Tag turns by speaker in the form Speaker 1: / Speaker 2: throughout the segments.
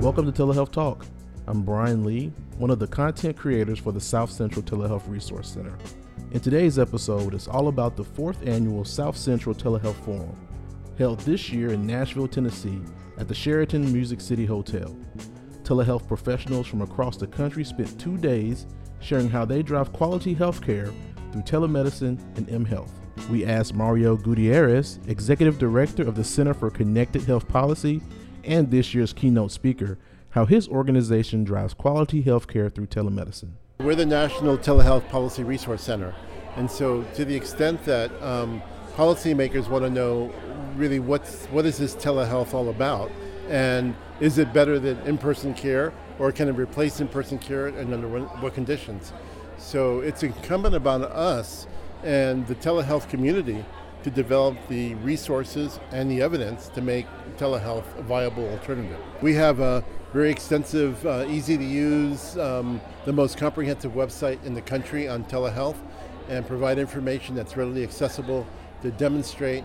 Speaker 1: Welcome to Telehealth Talk. I'm Brian Lee, one of the content creators for the South Central Telehealth Resource Center. In today's episode, it's all about the fourth annual South Central Telehealth Forum, held this year in Nashville, Tennessee at the Sheraton Music City Hotel. Telehealth professionals from across the country spent two days sharing how they drive quality healthcare through telemedicine and mHealth. We asked Mario Gutierrez, Executive Director of the Center for Connected Health Policy and this year's keynote speaker, how his organization drives quality healthcare through telemedicine.
Speaker 2: We're the National Telehealth Policy Resource Center. And so, to the extent that um, policymakers want to know really what's, what is this telehealth all about, and is it better than in person care, or can it replace in person care, and under what conditions? So, it's incumbent upon us and the telehealth community to develop the resources and the evidence to make telehealth a viable alternative. We have a very extensive, uh, easy to use, um, the most comprehensive website in the country on telehealth and provide information that's readily accessible to demonstrate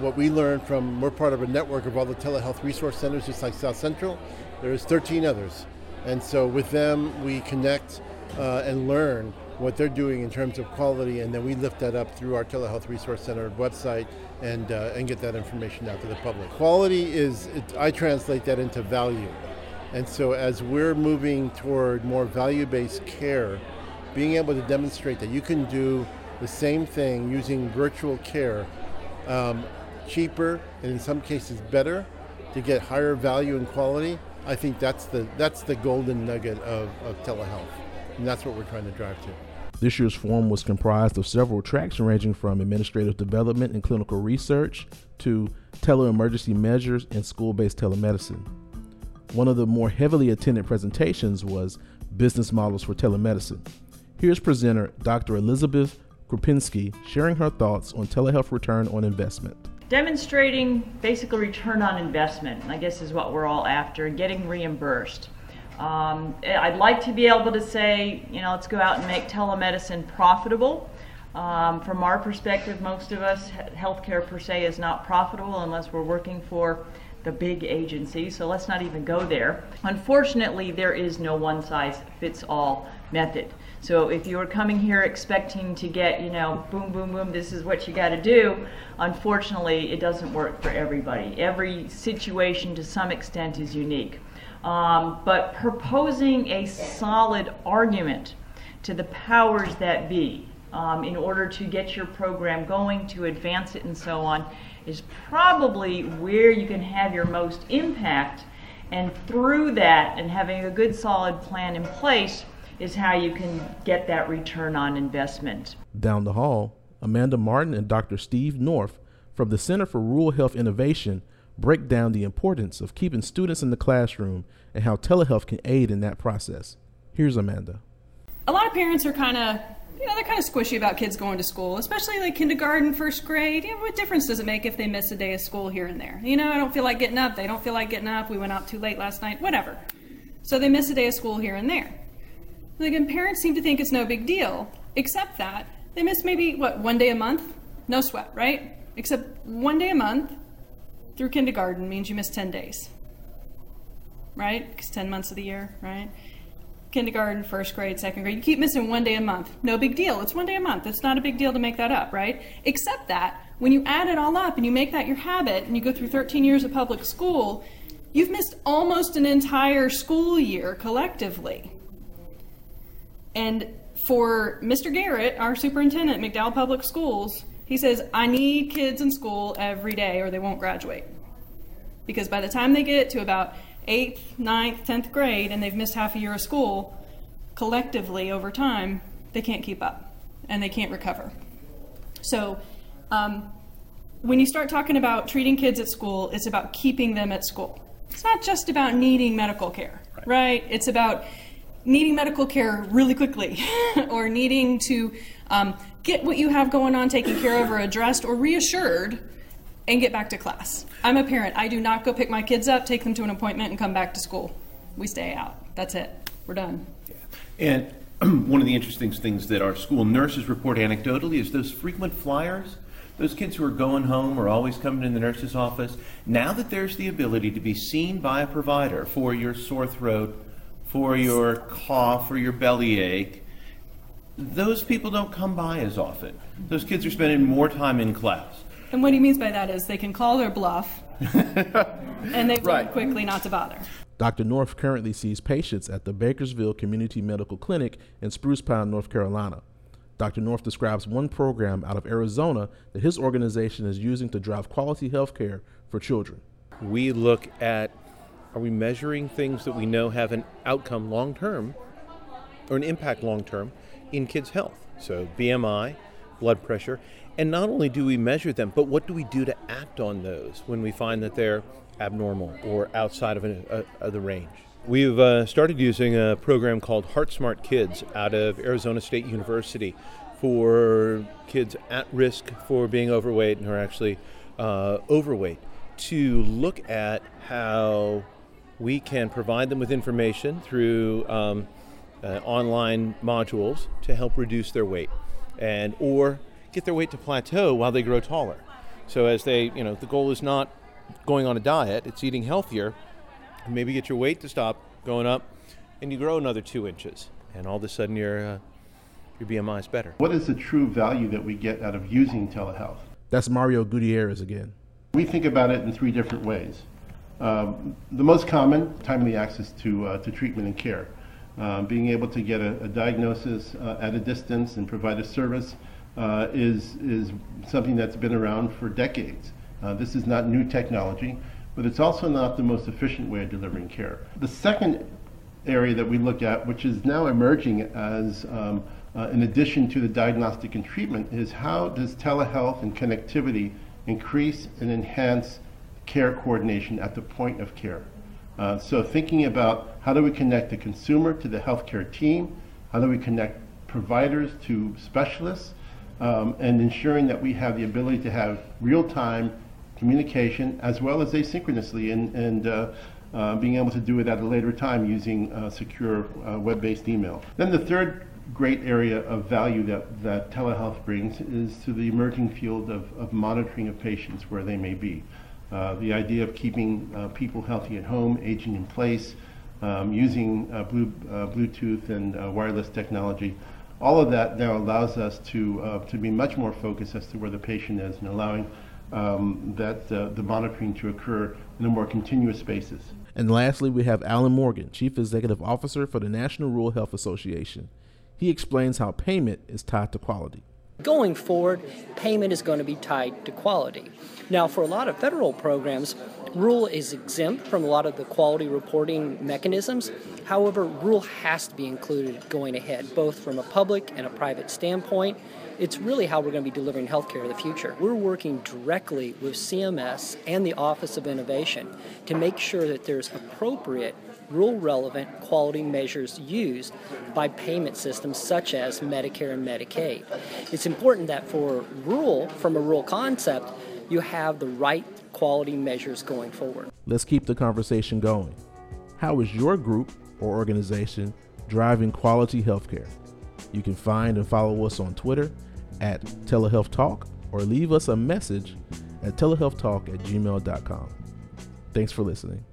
Speaker 2: what we learned from, we're part of a network of all the telehealth resource centers just like South Central. There's 13 others. And so with them, we connect uh, and learn what they're doing in terms of quality, and then we lift that up through our Telehealth Resource Center website and, uh, and get that information out to the public. Quality is, it, I translate that into value. And so as we're moving toward more value-based care, being able to demonstrate that you can do the same thing using virtual care um, cheaper and in some cases better to get higher value and quality, I think that's the, that's the golden nugget of, of telehealth. And that's what we're trying to drive to.
Speaker 1: This year's forum was comprised of several tracks ranging from administrative development and clinical research to tele-emergency measures and school-based telemedicine. One of the more heavily attended presentations was Business Models for Telemedicine. Here's presenter Dr. Elizabeth Krupinski sharing her thoughts on telehealth return on investment.
Speaker 3: Demonstrating basically return on investment, I guess is what we're all after, getting reimbursed. Um, I'd like to be able to say, you know, let's go out and make telemedicine profitable. Um, from our perspective, most of us, healthcare per se is not profitable unless we're working for the big agency, so let's not even go there. Unfortunately, there is no one size fits all method. So if you are coming here expecting to get, you know, boom, boom, boom, this is what you got to do, unfortunately, it doesn't work for everybody. Every situation to some extent is unique. Um, but proposing a solid argument to the powers that be um, in order to get your program going, to advance it, and so on, is probably where you can have your most impact. And through that, and having a good solid plan in place, is how you can get that return on investment.
Speaker 1: Down the hall, Amanda Martin and Dr. Steve North from the Center for Rural Health Innovation break down the importance of keeping students in the classroom and how telehealth can aid in that process. Here's Amanda.
Speaker 4: A lot of parents are kind of, you know, they're kind of squishy about kids going to school, especially like kindergarten, first grade. You know, what difference does it make if they miss a day of school here and there? You know, I don't feel like getting up. They don't feel like getting up. We went out too late last night, whatever. So they miss a day of school here and there. Like, and parents seem to think it's no big deal, except that they miss maybe, what, one day a month? No sweat, right? Except one day a month through kindergarten means you miss 10 days, right? Because 10 months of the year, right? Kindergarten, first grade, second grade, you keep missing one day a month. No big deal. It's one day a month. It's not a big deal to make that up, right? Except that when you add it all up and you make that your habit and you go through 13 years of public school, you've missed almost an entire school year collectively. And for Mr. Garrett, our superintendent at McDowell Public Schools, he says, I need kids in school every day or they won't graduate. Because by the time they get to about 8th, ninth, 10th grade and they've missed half a year of school, collectively over time, they can't keep up and they can't recover. So, um, when you start talking about treating kids at school, it's about keeping them at school. It's not just about needing medical care, right? right? It's about needing medical care really quickly or needing to um, get what you have going on taken care of or addressed or reassured and get back to class. I'm a parent. I do not go pick my kids up, take them to an appointment, and come back to school. We stay out. That's it. We're done.
Speaker 5: Yeah. And one of the interesting things that our school nurses report anecdotally is those frequent flyers those kids who are going home or always coming in the nurse's office, now that there's the ability to be seen by a provider for your sore throat, for your cough or your belly ache, those people don't come by as often. Those kids are spending more time in class.
Speaker 4: And what he means by that is they can call their bluff and they've
Speaker 5: Right.
Speaker 4: quickly not to bother.
Speaker 1: Dr. North currently sees patients at the Bakersville Community Medical Clinic in Spruce Pine, North Carolina. Dr. North describes one program out of Arizona that his organization is using to drive quality health care for children.
Speaker 6: we look at are we measuring things that we know have an outcome long term or an impact long term in kids' health? So, BMI, blood pressure, and not only do we measure them, but what do we do to act on those when we find that they're abnormal or outside of, an, uh, of the range? We've uh, started using a program called Heart Smart Kids out of Arizona State University for kids at risk for being overweight and are actually uh, overweight to look at how we can provide them with information through um, uh, online modules to help reduce their weight and or get their weight to plateau while they grow taller so as they you know the goal is not going on a diet it's eating healthier maybe get your weight to stop going up and you grow another two inches and all of a sudden your uh, your bmi is better
Speaker 2: What is the true value that we get out of using telehealth?
Speaker 1: That's Mario Gutierrez again.
Speaker 2: We think about it in three different ways. Um, the most common, timely access to, uh, to treatment and care. Um, being able to get a, a diagnosis uh, at a distance and provide a service uh, is, is something that's been around for decades. Uh, this is not new technology, but it's also not the most efficient way of delivering care. The second area that we look at, which is now emerging as um, uh, in addition to the diagnostic and treatment, is how does telehealth and connectivity increase and enhance care coordination at the point of care? Uh, so thinking about how do we connect the consumer to the healthcare team, how do we connect providers to specialists, um, and ensuring that we have the ability to have real-time communication as well as asynchronously and, and uh, uh, being able to do it at a later time using uh, secure uh, web-based email. Then the third great area of value that, that telehealth brings is to the emerging field of, of monitoring of patients where they may be. Uh, the idea of keeping uh, people healthy at home, aging in place, um, using uh, blue, Bluetooth and wireless technology. All of that now allows us to, to be much more focused as to where the patient is and allowing um, that uh, the monitoring to occur in a more continuous basis.
Speaker 1: And lastly, we have Alan Morgan, Chief Executive Officer for the National Rural Health Association. He explains how payment is tied to quality.
Speaker 7: Going forward, payment is going to be tied to quality. Now, for a lot of federal programs, Rule is exempt from a lot of the quality reporting mechanisms. However, Rule has to be included going ahead, both from a public and a private standpoint. It's really how we're going to be delivering healthcare in the future. We're working directly with CMS and the Office of Innovation to make sure that there's appropriate rural relevant quality measures used by payment systems such as Medicare and Medicaid. It's important that for rural, from a rural concept, you have the right quality measures going forward.
Speaker 1: Let's keep the conversation going. How is your group or organization driving quality healthcare? You can find and follow us on Twitter at Telehealth Talk or leave us a message at telehealthtalk at gmail.com. Thanks for listening.